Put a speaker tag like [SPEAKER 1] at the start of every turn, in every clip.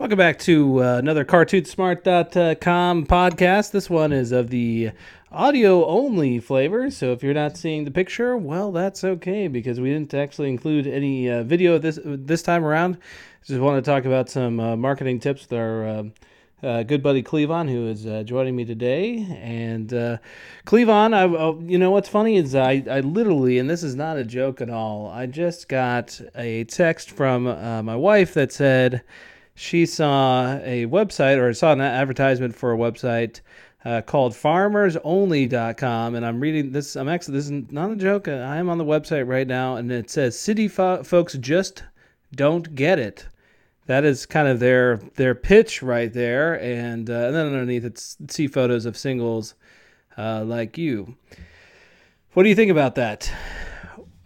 [SPEAKER 1] Welcome back to uh, another CartoonSmart.com podcast. This one is of the audio only flavor. So if you're not seeing the picture, well, that's okay because we didn't actually include any uh, video this this time around. Just want to talk about some uh, marketing tips with our uh, uh, good buddy Clevon, who is uh, joining me today. And uh, Clevon, I, I, you know what's funny is I, I literally, and this is not a joke at all, I just got a text from my wife that said she saw a website or saw an advertisement for a website uh, called farmersonly.com and i'm reading this i'm actually this is not a joke i am on the website right now and it says city fo- folks just don't get it. That is kind of their their pitch right there and, uh, and then underneath it's see photos of singles uh, like you. What do you think about that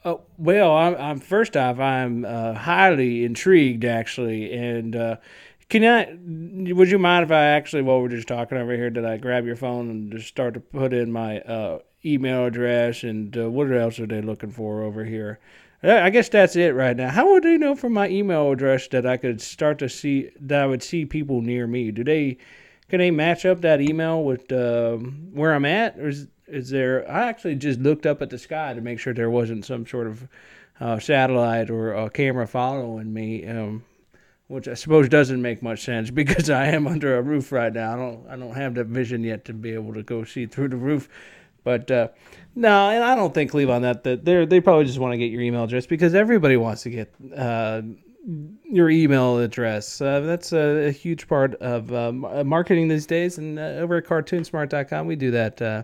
[SPEAKER 1] Oh, well, I'm, I'm first off, I'm uh, highly intrigued actually, and uh, can I? Would you mind if I actually, while we're just talking over here, did I grab your phone and just start to put in my uh, email address and uh, what else are they looking for over here? I guess that's it right now. How would they know from my email address that I could start to see that I would see people near me? Do they can they match up that email with uh, where I'm at, or is is there? I actually just looked up at the sky to make sure there wasn't some sort of uh, satellite or a camera following me, um, which I suppose doesn't make much sense because I am under a roof right now. I don't I don't have that vision yet to be able to go see through the roof. But uh, no, and I don't think Clevon that that they they probably just want to get your email address because everybody wants to get uh, your email address. Uh, that's a, a, huge part of um, marketing these days, and uh, over at CartoonSmart.com we do that uh,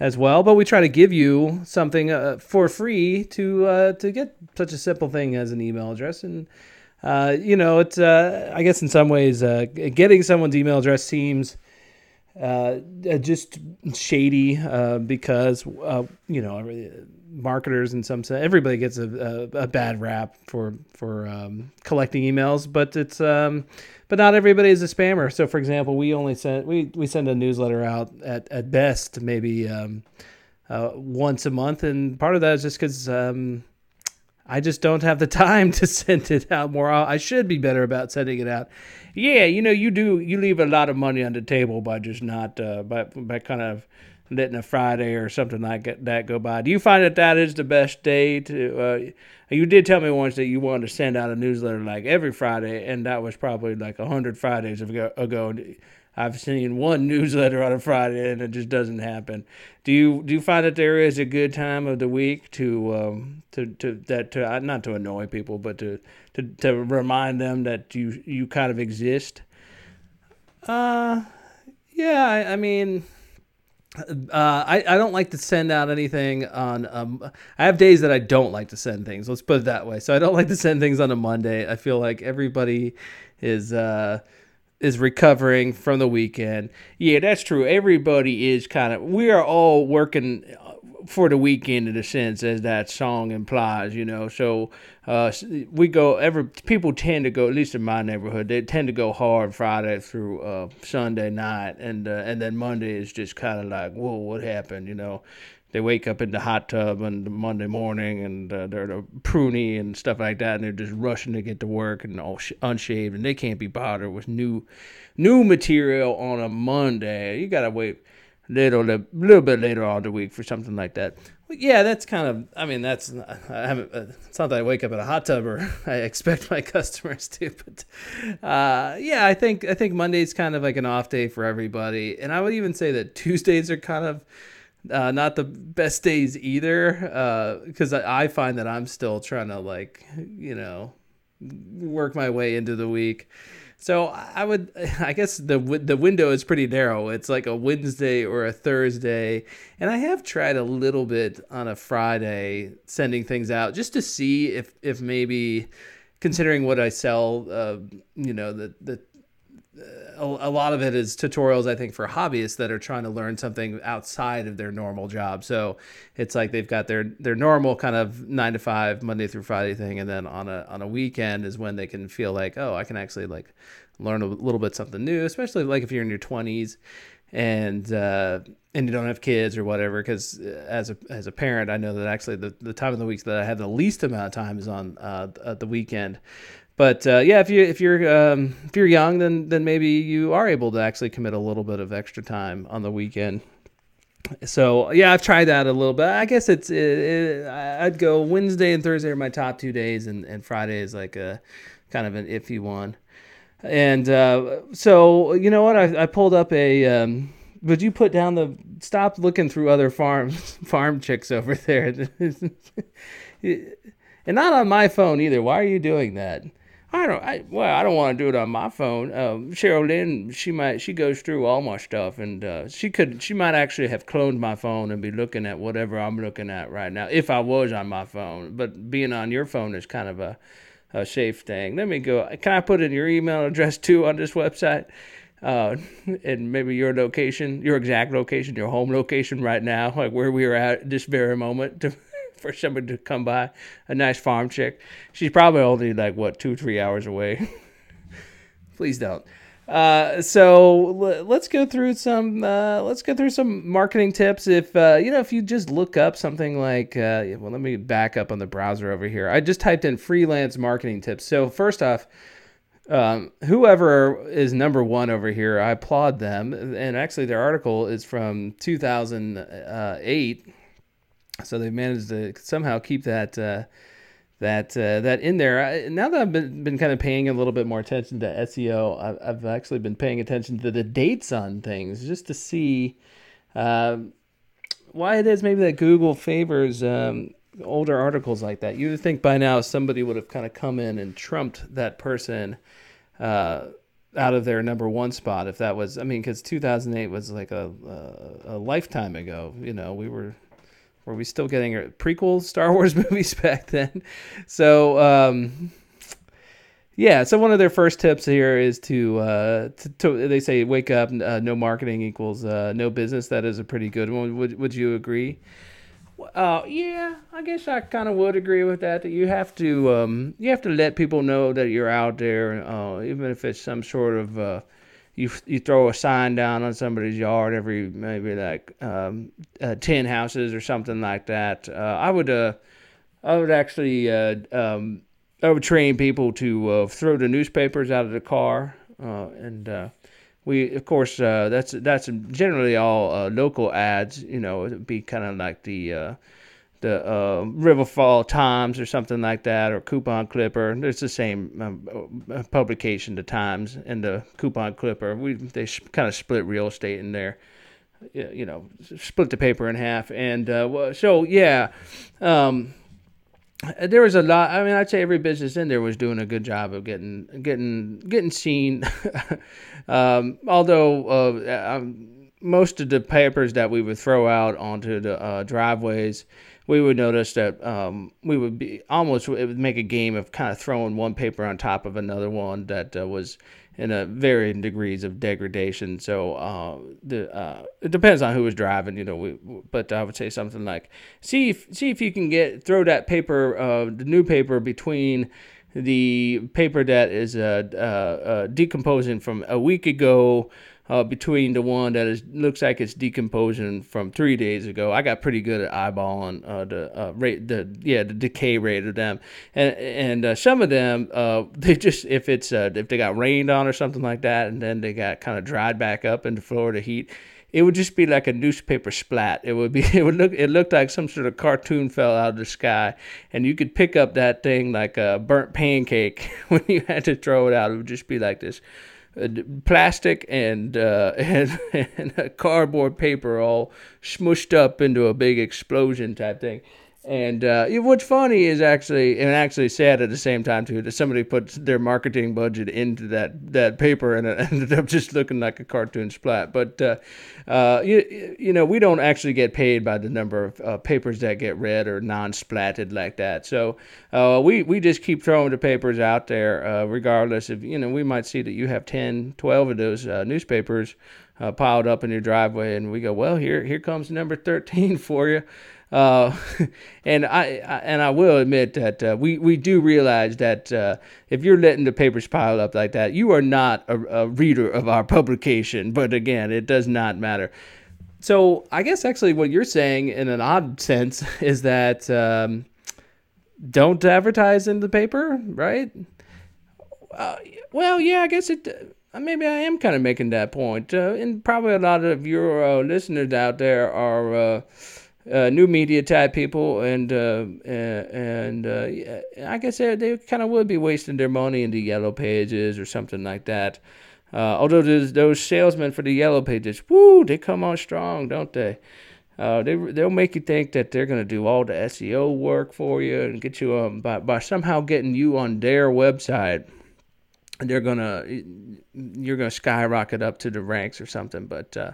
[SPEAKER 1] as well. But we try to give you something uh, for free to uh, to get such a simple thing as an email address. And uh, you know, it's uh, I guess in some ways uh, getting someone's email address seems uh, just shady uh, because uh, you know marketers in some sense everybody gets a, a, a bad rap for for um, collecting emails but it's um, but not everybody is a spammer. So, for example, we only send we, we send a newsletter out at, at best maybe um, uh, once a month, and part of that is just because um, I just don't have the time to send it out more. I should be better about sending it out. Yeah, you know, you do you leave a lot of money on the table by just not uh, by by kind of letting a Friday or something like that go by. Do you find that that is the best day to? Uh, you did tell me once that you wanted to send out a newsletter like every Friday, and that was probably like a hundred Fridays ago. ago. I've seen one newsletter on a Friday, and it just doesn't happen. Do you do you find that there is a good time of the week to um, to to that to uh, not to annoy people, but to to to remind them that you you kind of exist? Uh, yeah. I, I mean uh, I, I don't like to send out anything on. Um, I have days that I don't like to send things. Let's put it that way. So I don't like to send things on a Monday. I feel like everybody is uh, is recovering from the weekend. Yeah, that's true. Everybody is kind of. We are all working for the weekend in a sense, as that song implies. You know, so uh, we go. Every people tend to go. At least in my neighborhood, they tend to go hard Friday through uh, Sunday night, and uh, and then Monday is just kind of like, whoa, what happened? You know, they wake up in the hot tub on the Monday morning, and uh, they're the pruny and stuff like that, and they're just rushing to get to work and all sh- unshaved, and they can't be bothered with new new material on a Monday. You gotta wait little a little bit later on the week for something like that. But yeah, that's kind of. I mean, that's. I haven't. Uh, it's not that I wake up in a hot tub or I expect my customers to, but uh, yeah, I think I think Monday's kind of like an off day for everybody, and I would even say that Tuesdays are kind of. Uh, not the best days either, because uh, I, I find that I'm still trying to like, you know, work my way into the week. So I would, I guess the the window is pretty narrow. It's like a Wednesday or a Thursday, and I have tried a little bit on a Friday sending things out just to see if if maybe, considering what I sell, uh, you know, the the a, a lot of it is tutorials i think for hobbyists that are trying to learn something outside of their normal job. So it's like they've got their their normal kind of nine to five monday through friday thing. And then on a on a weekend is when they can feel like oh i can actually like learn a little bit something new especially like if you're in your 20s and uh, and you don't have kids or whatever. Because as a as a parent i know that actually the, the time of the week that i have the least amount of time is on uh, the weekend but uh, yeah, if you if you're um, if you're young, then then maybe you are able to actually commit a little bit of extra time on the weekend. So yeah, I've tried that a little bit. I guess it's it, it, I'd go Wednesday and Thursday are my top two days, and and Friday is like a kind of an iffy one. And uh, so you know what? I, I pulled up a. Um, would you put down the stop looking through other farm farm chicks over there? and not on my phone either. Why are you doing that? I don't. I well, I don't want to do it on my phone. Um, Cheryl Lynn, she might. She goes through all my stuff, and uh, she could. She might actually have cloned my phone and be looking at whatever I'm looking at right now if I was on my phone. But being on your phone is kind of a, a safe thing. Let me go. Can I put in your email address too on this website? Uh, and maybe your location, your exact location, your home location right now, like where we are at this very moment. To, for somebody to come by, a nice farm chick. She's probably only like what two, three hours away. Please don't. Uh, so l- let's go through some. Uh, let's go through some marketing tips. If uh, you know, if you just look up something like, uh, well, let me back up on the browser over here. I just typed in freelance marketing tips. So first off, um, whoever is number one over here, I applaud them. And actually, their article is from 2008 so they've managed to somehow keep that uh, that uh, that in there. I, now that I've been, been kind of paying a little bit more attention to SEO, I've, I've actually been paying attention to the dates on things just to see uh, why it is maybe that Google favors um, older articles like that. You'd think by now somebody would have kind of come in and trumped that person. Uh, out of their number one spot, if that was, I mean, because 2008 was like a, a, a lifetime ago. You know, we were were we still getting prequel Star Wars movies back then? So, um, yeah. So one of their first tips here is to, uh, to, to they say wake up. Uh, no marketing equals uh, no business. That is a pretty good one. Would Would you agree? Uh, yeah, I guess I kind of would agree with that. That you have to um, you have to let people know that you're out there, uh, even if it's some sort of uh, you you throw a sign down on somebody's yard every maybe like um, uh, ten houses or something like that. Uh, I would uh, I would actually uh, um, I would train people to uh, throw the newspapers out of the car, uh, and we of course that's that's generally all local ads. You know, it'd be kind of like the the uh, Riverfall Times or something like that, or Coupon Clipper. It's the same um, publication, the Times and the Coupon Clipper. We they kind of split real estate in there, you know, split the paper in half. And uh, so yeah, um, there was a lot. I mean, I'd say every business in there was doing a good job of getting getting getting seen. um, although uh, um, most of the papers that we would throw out onto the uh, driveways we would notice that um, we would be almost it would make a game of kind of throwing one paper on top of another one that uh, was in a varying degrees of degradation. So uh, the uh, it depends on who was driving, you know. We, but I would say something like see if see if you can get throw that paper, uh, the new paper between the paper that is uh, uh, decomposing from a week ago uh, between the one that is looks like it's decomposing from three days ago. I got pretty good at eyeballing uh, the uh, rate, the yeah, the decay rate of them, and and uh, some of them uh, they just if it's uh, if they got rained on or something like that, and then they got kind of dried back up into Florida heat. It would just be like a newspaper splat. It would be. It would look. It looked like some sort of cartoon fell out of the sky, and you could pick up that thing like a burnt pancake when you had to throw it out. It would just be like this plastic and, uh, and and cardboard paper all smushed up into a big explosion type thing. And uh, what's funny is actually, and actually sad at the same time too, that somebody put their marketing budget into that that paper and it ended up just looking like a cartoon splat. But uh, uh, you, you know, we don't actually get paid by the number of uh, papers that get read or non-splatted like that. So uh, we we just keep throwing the papers out there, uh, regardless of you know, we might see that you have 10, 12 of those newspapers. piled up in your driveway, and we go, well, here here comes number thirteen for you. Uh, and I, and I will admit that uh, we we do realize that uh, if you're letting the papers pile up like that, you are not a, a, reader of our publication. But again, it does not matter. So I guess actually what you're saying in an odd sense is that um, don't advertise in the paper, right? Uh, well, yeah, I guess it. Uh, maybe I am kind of making that point, uh, and probably a lot of your uh, listeners out there are uh, uh, new media type people, and and I guess they they kind of would be wasting their money into yellow pages or something like that. although those salesmen for the yellow pages, woo, they come on strong, don't they? Uh, they they'll make you think that they're gonna do all the SEO work for you and get you um by by somehow getting you on their website. They're gonna you're gonna skyrocket up to the ranks or something. But uh,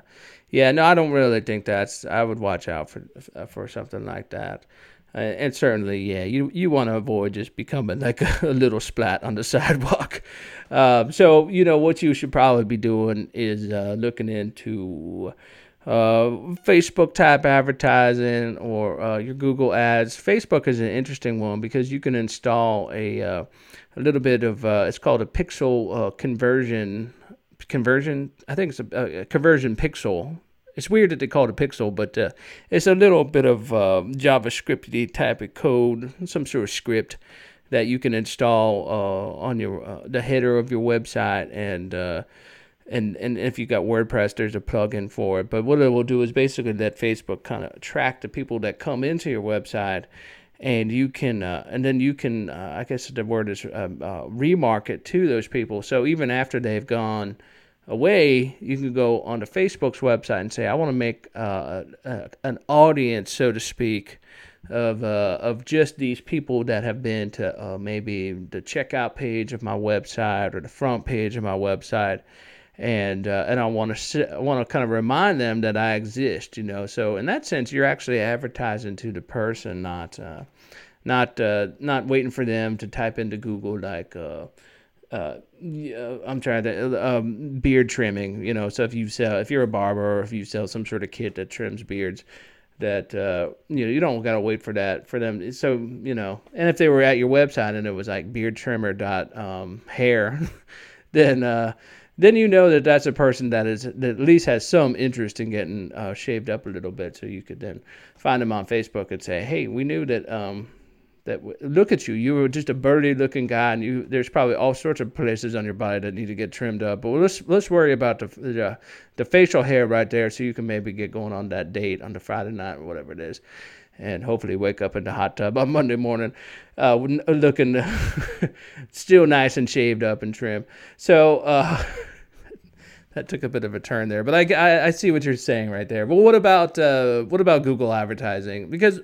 [SPEAKER 1] yeah, no, I don't really think that's. I would watch out for for something like that. Uh, and certainly, yeah, you you want to avoid just becoming like a, a little splat on the sidewalk. Um, so you know what you should probably be doing is uh, looking into uh, Facebook type advertising or uh, your Google ads. Facebook is an interesting one because you can install a uh, a little bit of uh, it's called a pixel uh, conversion conversion. I think it's a, a, conversion pixel. It's weird that they call it a pixel, but uh, it's a little bit of um, JavaScripty type of code, some sort of script that you can install uh, on your uh, the header of your website and uh, and and if you've got WordPress, there's a plugin for it. But what it will do is basically let Facebook kind of attract the people that come into your website, and you can uh, and then you can uh, I guess the word is uh, uh remarket to those people. So even after they've gone away, you can go onto Facebook's website and say, I want to make uh, an audience, so to speak. Of uh, of just these people that have been to maybe the checkout page of my website or the front page of my website, and uh, and I want to want to kind of remind them that I exist, you know. So in that sense, you're actually advertising to the person, not uh, not uh, not waiting for them to type into Google like. Uh, uh, I'm trying to um, beard trimming, you know. So if you sell, if you're a barber, or if you sell some sort of kit that trims beards, that uh, you know you don't gotta wait for that for them. So you know, and if they were at your website and it was like beard trimmer dot um, hair, then uh, then you know that that's a person that is that at least has some interest in getting uh, shaved up a little bit. So you could then find them on Facebook and say, "Hey, we knew that um, that w- look at you. You were just a birdy looking guy, and you there's probably all sorts of places on your body that need to get trimmed up. But let's let's worry about the the, uh, the facial hair right there, so you can maybe get going on that date on the Friday night or whatever it is." And hopefully wake up in the hot tub on Monday morning, uh, looking still nice and shaved up and trim. So uh, that took a bit of a turn there, but I, I, I, see what you're saying right there. But what about uh, what about Google advertising? Because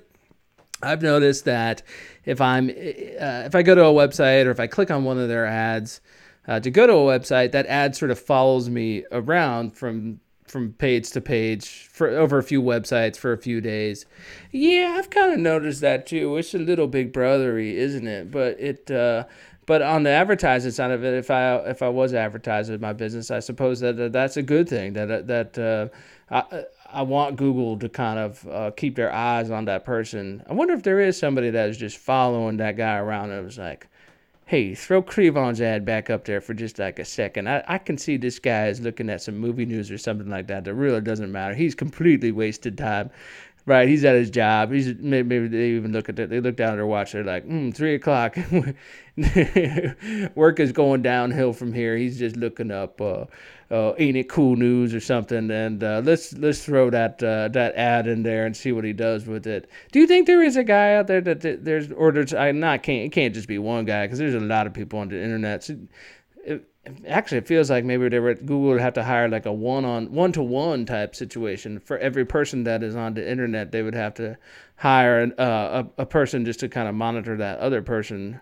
[SPEAKER 1] I've noticed that if I'm uh, if I go to a website or if I click on one of their ads. Uh, to go to a website, that ad sort of follows me around from from page to page for over a few websites for a few days. Yeah, I've kind of noticed that too. It's a little big brothery, isn't it? But it uh, but on the advertising side of it, if I if I was advertising my business, I suppose that that's a good thing. That that uh, I I want Google to kind of uh, keep their eyes on that person. I wonder if there is somebody that is just following that guy around and was like, hey, throw Cleavon's ad back up there for just like a second. I, I can see this guy is looking at some movie news or something like that. That really doesn't matter. He's completely wasted time. Right, he's at his job. He's maybe they even look at it. They look down at their watch. They're like, mm, three o'clock. Work is going downhill from here. He's just looking up, uh, uh, ain't it cool news or something? And uh, let's let's throw that uh, that ad in there and see what he does with it. Do you think there is a guy out there that, that there's orders? I not can't it can't just be one guy because there's a lot of people on the internet. So, actually it feels like maybe they were Google would have to hire like a one on one to one type situation for every person that is on the internet. They would have to hire an, uh, a a person just to kind of monitor that other person.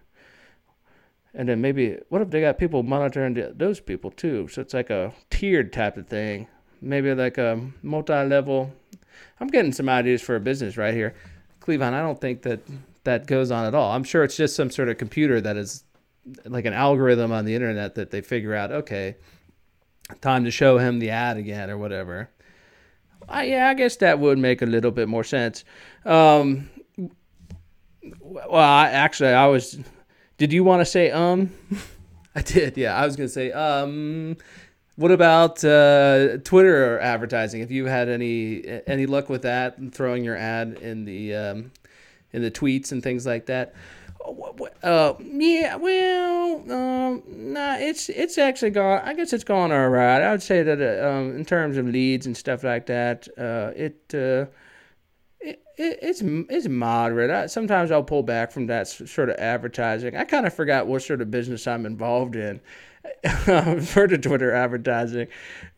[SPEAKER 1] And then maybe what if they got people monitoring the, those people too? So it's like a tiered type of thing. Maybe like a multi-level. I'm getting some ideas for a business right here, Cleavon. I don't think that that goes on at all. I'm sure it's just some sort of computer that is like an algorithm on the internet that they figure out, okay, time to show him the ad again or whatever. I, yeah, I guess that would make a little bit more sense. Um, well, I, actually, I was. Did you want to say um? I did. Yeah, I was gonna say um. What about uh, Twitter advertising? Have you had any any luck with that? And throwing your ad in the um, in the tweets and things like that. Uh, yeah, well, um, nah, it's it's actually gone. I guess it's gone all right. I would say that uh, um, in terms of leads and stuff like that, uh, it, uh, it, it it's it's moderate. I, sometimes I'll pull back from that sort of advertising. I kind of forgot what sort of business I'm involved in. for the Twitter advertising.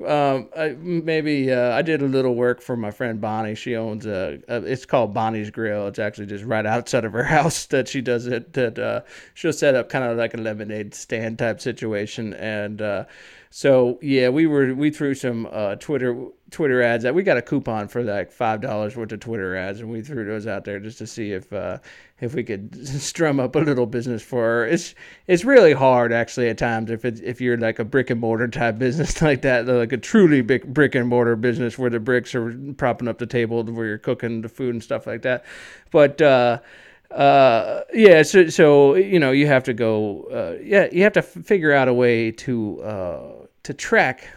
[SPEAKER 1] Um, I, maybe uh, I did a little work for my friend Bonnie. She owns a, a, it's called Bonnie's Grill. It's actually just right outside of her house that she does it. That uh, she'll set up kind of like a lemonade stand type situation, and uh, so yeah, we were we threw some uh, Twitter Twitter ads that we got a coupon for like five dollars worth of Twitter ads, and we threw those out there just to see if uh, if we could strum up a little business for her. It's it's really hard actually at times if it's if you're like a brick and mortar type business like that, like a truly big brick and mortar business where the bricks are propping up the table where you're cooking the food and stuff like that. But uh, uh, yeah, so so you know you have to go. Uh, yeah, you have to figure out a way to uh, to track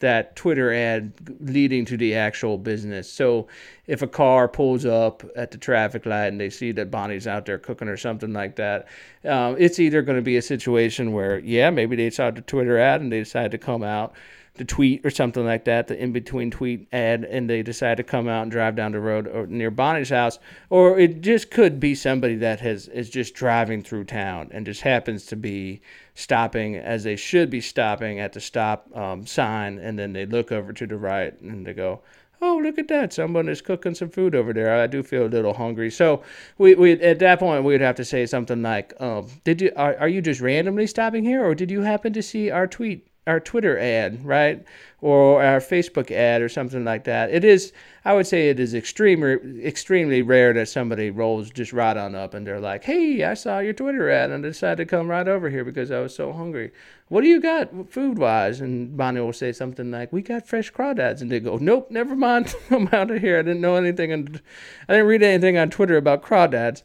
[SPEAKER 1] that Twitter ad leading to the actual business. So if a car pulls up at the traffic light and they see that Bonnie's out there cooking or something like that, um, it's either going to be a situation where, yeah, maybe they saw the Twitter ad and they decide to come out the tweet or something like that, the in between tweet ad, and they decide to come out and drive down the road or near Bonnie's house, or it just could be somebody that has is just driving through town and just happens to be stopping as they should be stopping at the stop um, sign, and then they look over to the right and they go, oh look at that. Someone is cooking some food over there. I do feel a little hungry. So we, we at that point we would have to say something like um, did you are, are you just randomly stopping here or did you happen to see our tweet our Twitter ad, right? Or our Facebook ad or something like that. It is, I would say it is extremely, extremely rare that somebody rolls just right on up and they're like, hey, I saw your Twitter ad and I decided to come right over here because I was so hungry. What do you got food wise? And Bonnie will say something like, we got fresh crawdads. And they go, nope, never mind. I'm out of here. I didn't know anything. And I didn't read anything on Twitter about crawdads.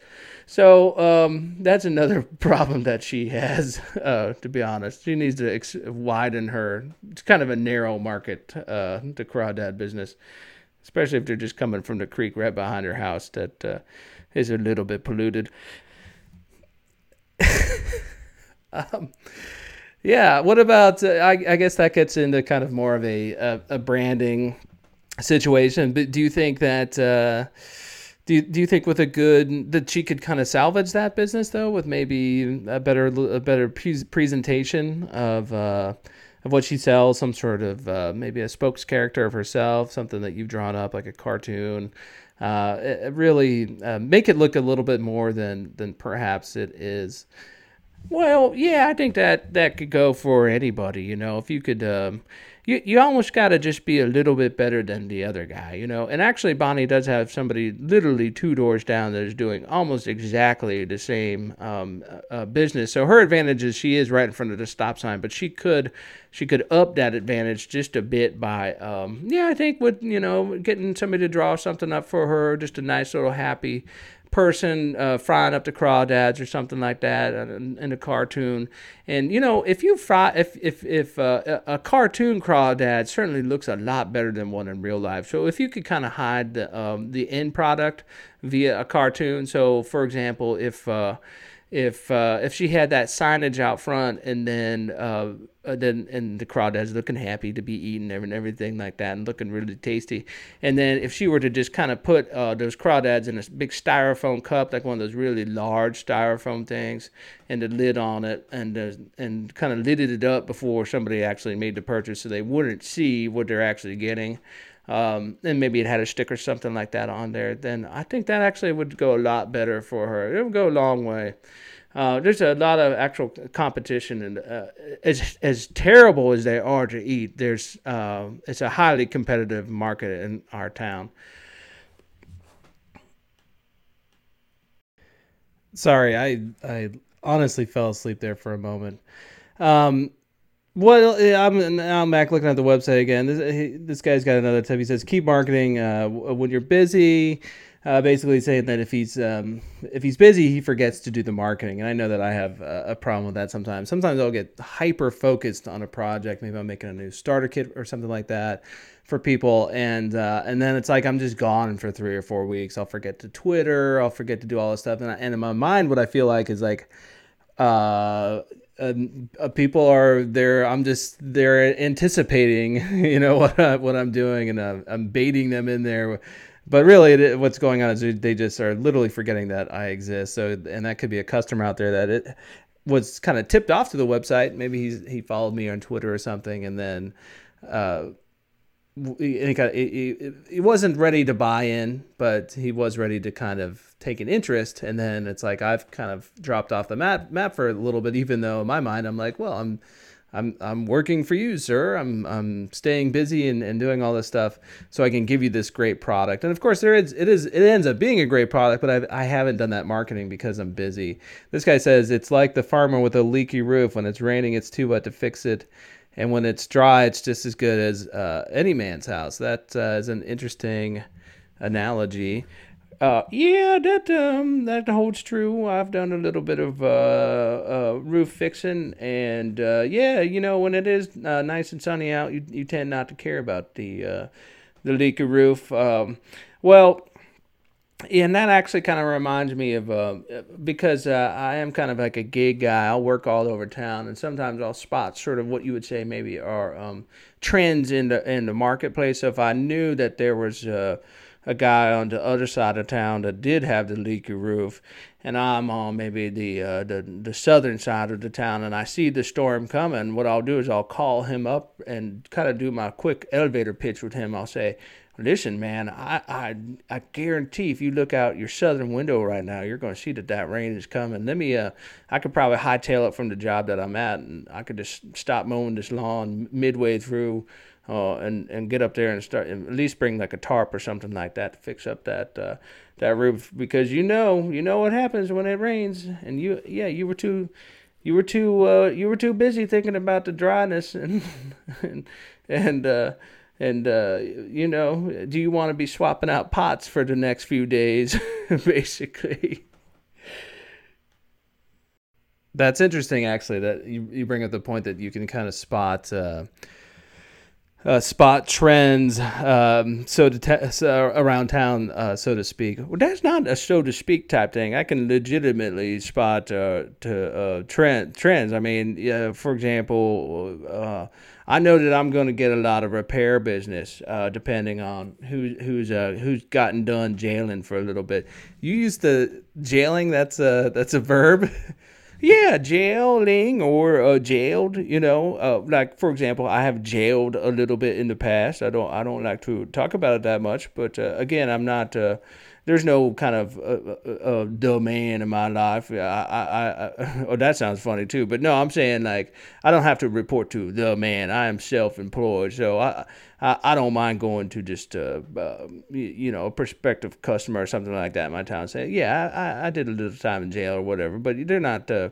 [SPEAKER 1] So um, that's another problem that she has. Uh, to be honest, she needs to ex- widen her. It's kind of a narrow market, uh, the crawdad business, especially if they're just coming from the creek right behind her house that uh, is a little bit polluted. um, yeah. What about? Uh, I, I, guess that gets into kind of more of a a, a branding situation. But do you think that? Uh, do you, do you think with a good that she could kind of salvage that business though with maybe a better a better pre- presentation of uh, of what she sells, some sort of uh, maybe a spokes character of herself, something that you've drawn up like a cartoon. Uh, it, really uh, make it look a little bit more than than perhaps it is. Well, yeah, I think that that could go for anybody. You know, if you could. Um, you you almost got to just be a little bit better than the other guy, you know. And actually, Bonnie does have somebody literally two doors down that is doing almost exactly the same um, uh, business. So her advantage is she is right in front of the stop sign, but she could she could up that advantage just a bit by um, yeah, I think with you know getting somebody to draw something up for her, just a nice little happy person uh, frying up the crawdads or something like that in, in, a cartoon. And you know, if you fry, if if if uh, a cartoon crawdad certainly looks a lot better than one in real life. So if you could kind of hide the um, the end product via a cartoon. So for example, if uh, if uh, if she had that signage out front and then uh, uh, then and the crawdads looking happy to be eaten and everything like that and looking really tasty. And then if she were to just kind of put uh, those crawdads in a big styrofoam cup like one of those really large styrofoam things and the lid on it and uh, and kind of lidded it up before somebody actually made the purchase so they wouldn't see what they're actually getting um, and maybe it had a stick or something like that on there, then I think that actually would go a lot better for her. It would go a long way. Uh, there's a lot of actual competition, and uh, as as terrible as they are to eat, there's uh, it's a highly competitive market in our town. Sorry, I I honestly fell asleep there for a moment. Um, well, I'm I'm back looking at the website again. This, this guy's got another tip. He says, "Keep marketing uh, when you're busy. uh, basically saying that if he's um, if he's busy, he forgets to do the marketing. And I know that I have a, a problem with that sometimes. Sometimes I'll get hyper focused on a project. Maybe I'm making a new starter kit or something like that for people, and uh, and then it's like I'm just gone for three or four weeks. I'll forget to Twitter. I'll forget to do all this stuff, and, I, and in my mind, what I feel like is like. Uh, uh, people are there. I'm just they're anticipating, you know, what I, what I'm doing, and I'm, I'm baiting them in there but really it, what's going on is they just are literally forgetting that i exist so and that could be a customer out there that it was kind of tipped off to the website maybe he's he followed me on twitter or something and then uh he, he, he wasn't ready to buy in but he was ready to kind of take an interest and then it's like i've kind of dropped off the map map for a little bit even though in my mind i'm like well i'm I'm I'm working for you, sir. I'm I'm staying busy and, and doing all this stuff so I can give you this great product. And of course, there is it is it ends up being a great product, but I've, I haven't done that marketing because I'm busy. This guy says it's like the farmer with a leaky roof. When it's raining, it's too wet to fix it, and when it's dry, it's just as good as uh, any man's house. That uh, is an interesting analogy. Uh, yeah, that um, that holds true. I've done a little bit of uh, uh, roof fixing, and uh, yeah, you know, when it is nice and sunny out, you you tend not to care about the the leaky roof. Um, well, and that actually kind of reminds me of uh, because uh, I am kind of like a gig guy. I'll work all over town, and sometimes I'll spot sort of what you would say maybe are um, trends in the in the marketplace. So if I knew that there was uh, a guy on the other side of town that did have the leaky roof, and I'm on maybe the uh, the the southern side of the town, and I see the storm coming. What I'll do is I'll call him up and kind of do my quick elevator pitch with him. I'll say, "Listen, man, I I I guarantee if you look out your southern window right now, you're going to see that that rain is coming. Let me uh, I could probably hightail it from the job that I'm at, and I could just stop mowing this lawn midway through." uh, and and get up there and start at least bring like a tarp or something like that to fix up that uh, that roof because you know you know what happens when it rains and you yeah you were too you were too uh, you were too busy thinking about the dryness and and and uh, and uh, you know do you want to be swapping out pots for the next few days basically? That's interesting actually that you, you bring up the point that you can kind of spot uh, uh, spot trends um, so to te- around town, uh, so to speak. Well, that's not a so to speak type thing. I can legitimately spot uh, to uh, trend trends. I mean, for example, uh, I know that I'm going to get a lot of repair business depending on who who's who's gotten done jailing for a little bit. You use the jailing. That's a that's a verb. Yeah, jailing or uh, jailed. You know, uh, like for example, I have jailed a little bit in the past. I don't I don't like to talk about it that much, but uh, again, I'm not. Uh, there's no kind of uh, uh, uh, domain in my life. I, I, I, oh, that sounds funny too. But no, I'm saying like I don't have to report to the man. I am self-employed, so I, I, I don't mind going to just uh, uh, you know a prospective customer or something like that in my town, and say, yeah, I, I did a little time in jail or whatever. But they're not. Uh,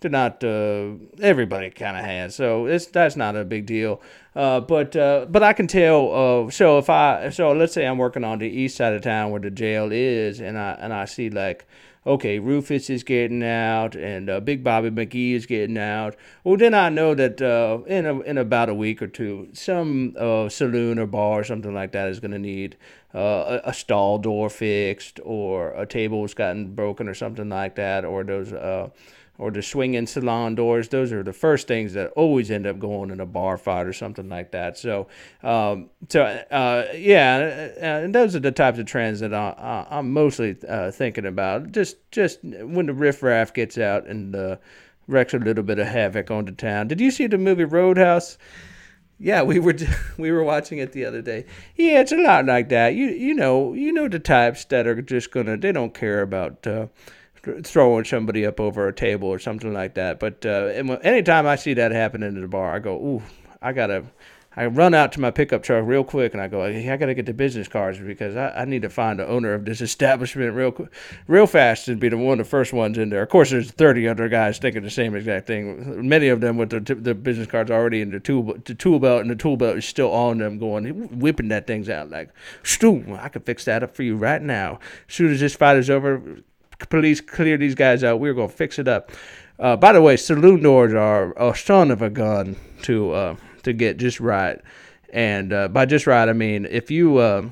[SPEAKER 1] they're not uh, everybody kind of has so it's that's not a big deal uh, but uh, but I can tell uh, so if I so let's say I'm working on the east side of town where the jail is and I and I see like okay, Rufus is getting out and uh, Big Bobby McGee is getting out. Well, then I know that uh, in a, in about a week or two, some uh, saloon or bar or something like that is going to need uh, a, a, stall door fixed or a table table's gotten broken or something like that, or those uh, or the swinging salon doors. Those are the first things that always end up going in a bar fight or something like that. So, um, so uh, yeah, uh, and those are the types of trends that I, am mostly uh, thinking about. Just just when the riffraff gets out and uh, wrecks a little bit of havoc on the town. Did you see the movie Roadhouse? Yeah, we were we were watching it the other day. Yeah, it's a lot like that. You you know you know the types that are just gonna they don't care about uh, throwing somebody up over a table or something like that. But uh, anytime I see that happen in the bar, I go, ooh, I gotta. I run out to my pickup truck real quick and I go, hey, I got to get the business cards because I, I need to find the owner of this establishment real quick, real fast and be the one of the first ones in there. Of course, there's 30 other guys thinking the same exact thing. Many of them with the, the business cards already in the tool, the tool belt, and the tool belt is still on them, going whipping that things out like, Stu, I can fix that up for you right now. As soon as this fight is over, police clear these guys out. We're gonna fix it up. Uh, by the way, saloon doors are a son of a gun to uh, to get just right. And uh, by just right, I mean if you uh,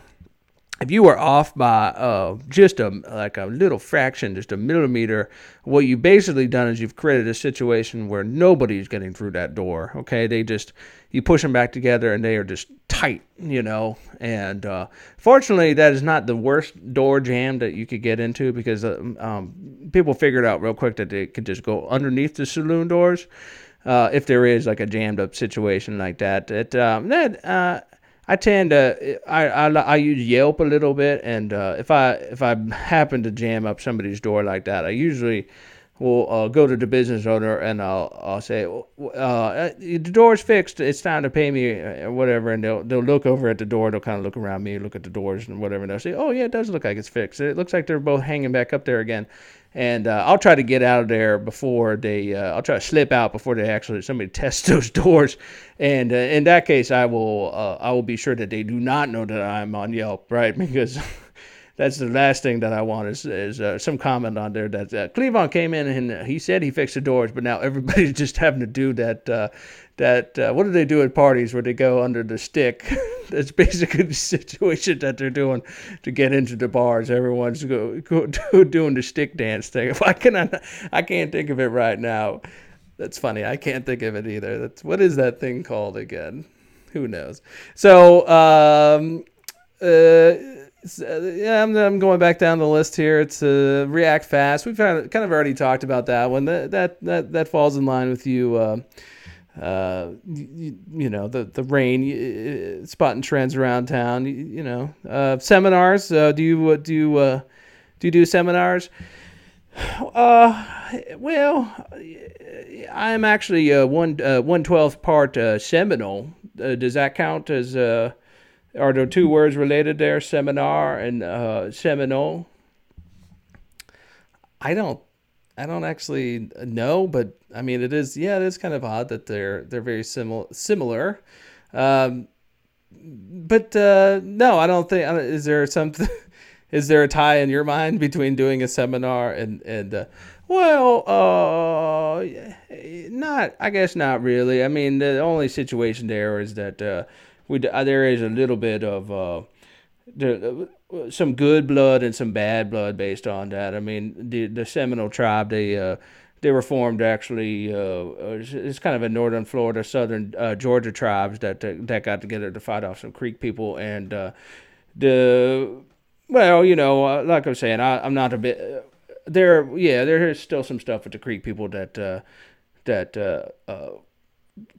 [SPEAKER 1] if you are off by uh, just a like a little fraction, just a millimeter, what you've basically done is you've created a situation where nobody's getting through that door. Okay, they just you push them back together and they are just tight, you know. And uh, fortunately, that is not the worst door jam that you could get into because uh, um, people figured out real quick that they could just go underneath the saloon doors. Uh, if there is like a jammed up situation like that, it um, that uh, I tend to I, I, I use Yelp a little bit, and uh, if I if I happen to jam up somebody's door like that, I usually will uh, go to the business owner and I'll I'll say uh, the door's fixed. It's time to pay me or whatever, and they'll they'll look over at the door. They'll kind of look around me, look at the doors and whatever, and they'll say, oh yeah, it does look like it's fixed. It looks like they're both hanging back up there again and uh, I'll try to get out of there before they. Uh, I'll try to slip out before they actually somebody tests those doors, and uh, in that case, I will. Uh, I will be sure that they do not know that I'm on Yelp, right? Because that's the last thing that I want is, is uh, some comment on there that uh, Cleavon came in and he said he fixed the doors, but now everybody's just having to do that. Uh, that uh, what do they do at parties where they go under the stick? that's basically the situation that they're doing to get into the bars. Everyone's go, go doing the stick dance thing. I can, I can't think of it right now. That's funny. I can't think of it either. That's what is that thing called again? Who knows? So. Um, uh, uh, yeah, I'm, I'm, going back down the list here. It's uh, React Fast. We've kind of, kind of already talked about that one. That that that, that falls in line with you. Uh, uh, you, you, know the the rain, uh, spotting trends around town. You, you know uh, seminars. Do you do you do you do seminars? Uh, well, I'm actually a one one twelfth part Seminole. does that count as are there two words related there, seminar and uh, Seminole? I don't, I don't actually know, but I mean, it is, yeah, it is kind of odd that they're they're very similar. Similar, um, but uh, no, I don't think. Is there something? is there a tie in your mind between doing a seminar and and uh, well, uh, not. I guess not really. I mean, the only situation there is that uh, we there is a little bit of uh, the, uh, some good blood and some bad blood based on that. I mean, the the Seminole tribe they uh, they were formed actually. Uh, it's kind of a northern Florida, southern uh, Georgia tribes that that got together to fight off some Creek people and the well, you know, like I'm saying, I, I'm not a bit there. Yeah, there is still some stuff with the Creek people that that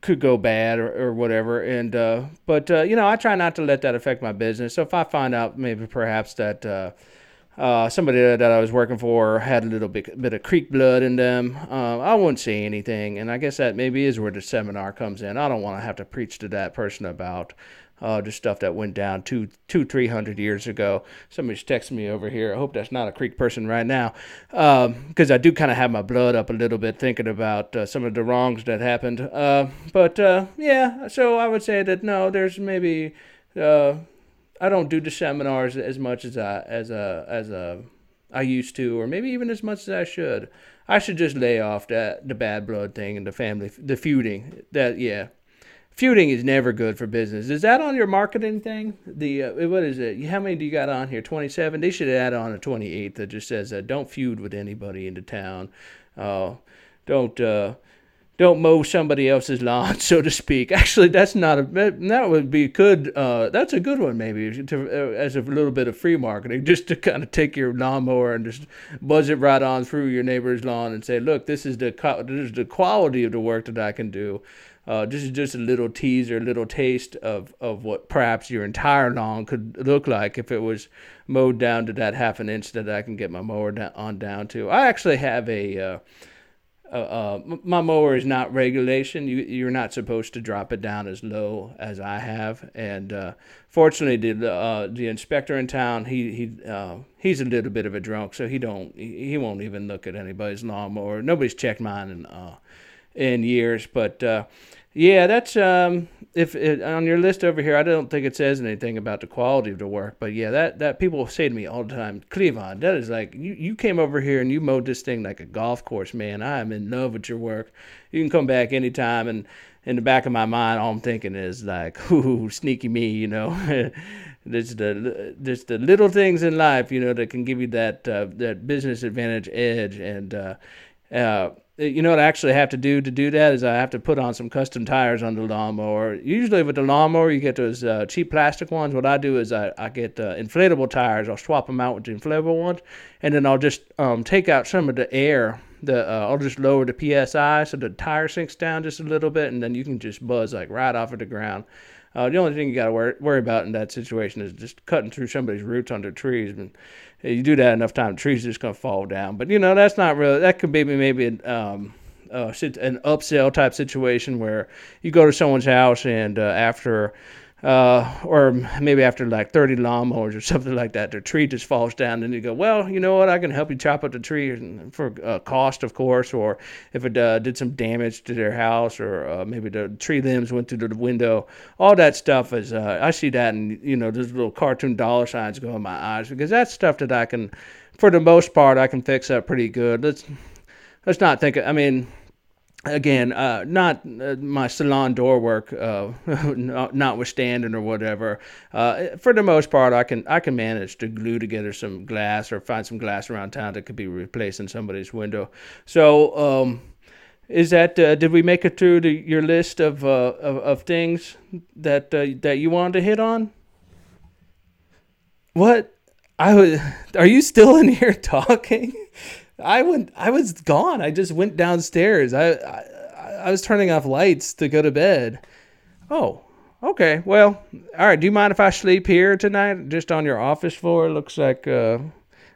[SPEAKER 1] could go bad or, or whatever. And uh, but uh, you know, I try not to let that affect my business. So if I find out maybe perhaps that uh, uh, somebody that I was working for had a little bit, bit of creek blood in them, uh, I won't say anything. And I guess that maybe is where the seminar comes in. I don't want to have to preach to that person about uh, just stuff that went down two, two, three hundred years ago. Somebody's texting me over here. I hope that's not a Creek person right now, because um, I do kind of have my blood up a little bit thinking about uh, some of the wrongs that happened. Uh, but uh, yeah, so I would say that no, there's maybe uh, I don't do the seminars as much as I as a as a I used to, or maybe even as much as I should. I should just lay off that the bad blood thing and the family, the feuding. That yeah, feuding is never good for business. Is that on your marketing thing? The uh, what is it? How many do you got on here? Twenty seven. They should add on a twenty eight that just says uh, don't feud with anybody in the town. Uh, don't uh, don't mow somebody else's lawn, so to speak. Actually, that's not a that would be good. Uh, that's a good one maybe to, uh, as a little bit of free marketing, just to kind of take your lawnmower and just buzz it right on through your neighbor's lawn and say, look, this is the this is the quality of the work that I can do. Uh, this is just a little teaser, a little taste of, of what perhaps your entire lawn could look like if it was mowed down to that half an inch that I can get my mower down, on down to. I actually have a uh, uh, uh, my mower is not regulation. You you're not supposed to drop it down as low as I have. And uh, fortunately, the uh, the inspector in town he he uh, he's a little bit of a drunk, so he don't he, won't even look at anybody's lawnmower. Nobody's checked mine in uh, in years, but yeah, that's um, if it, on your list over here. I don't think it says anything about the quality of the work, but yeah, that that people say to me all the time, Cleavon, that is like you you came over here and you mowed this thing like a golf course, man. I am in love with your work. You can come back anytime, and in the back of my mind, all I'm thinking is like, ooh, sneaky me, you know. there's the there's the little things in life, you know, that can give you that uh, that business advantage edge, and uh, uh, you know what I actually have to do to do that is I have to put on some custom tires on the lawnmower. Usually with the lawnmower, you get those uh, cheap plastic ones. What I do is I, I get uh, inflatable tires. I'll swap them out with the inflatable ones, and then I'll just um, take out some of the air. The uh, I'll just lower the psi so the tire sinks down just a little bit, and then you can just buzz like right off of the ground. Uh, the only thing you got to worry, worry about in that situation is just cutting through somebody's roots under trees. And you do that enough time, trees are just to fall down. But, you know, that's not really, that could be maybe an, um, uh, an upsell type situation where you go to someone's house and uh, after uh, or maybe after like 30 lawnmowers or something like that, the tree just falls down. And you go, well, you know what? I can help you chop up the tree for uh, cost, of course. Or if it uh, did some damage to their house, or uh, maybe the tree limbs went through the window, all that stuff is. Uh, I see that, and you know, those little cartoon dollar signs go in my eyes because that's stuff that I can, for the most part, I can fix up pretty good. Let's let's not think. I mean again, uh, not uh, my salon door work, uh, notwithstanding or whatever. Uh, for the most part, I can I can manage to glue together some glass or find some glass around town that could be replaced in somebody's window. So, um, is that uh, did we make it through the, your list of, uh, of, of things that that you wanted to hit on? What I was? Are you still in here talking? I went. I was gone. I just went downstairs. I, I I was turning off lights to go to bed. Oh, okay. Well, all right. Do you mind if I sleep here tonight, just on your office floor? Looks like uh,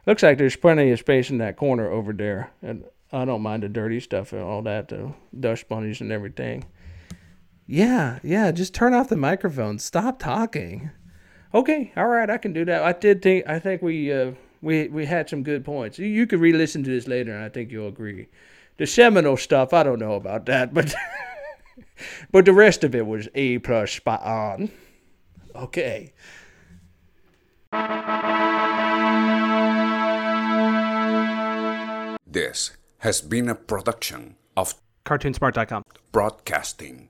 [SPEAKER 1] looks like there's plenty of space in that corner over there, and I don't mind the dirty stuff and all that, the dust bunnies and everything. Yeah, yeah. Just turn off the microphone. Stop talking. Okay, all right. I can do that. I did think. I think we. Uh, we we had some good points. You, you could re-listen to this later, and I think you'll agree. The Seminole stuff, I don't know about that, but but the rest of it was A plus spot on. Okay.
[SPEAKER 2] This has been a production of
[SPEAKER 1] CartoonSmart.com.
[SPEAKER 2] Broadcasting.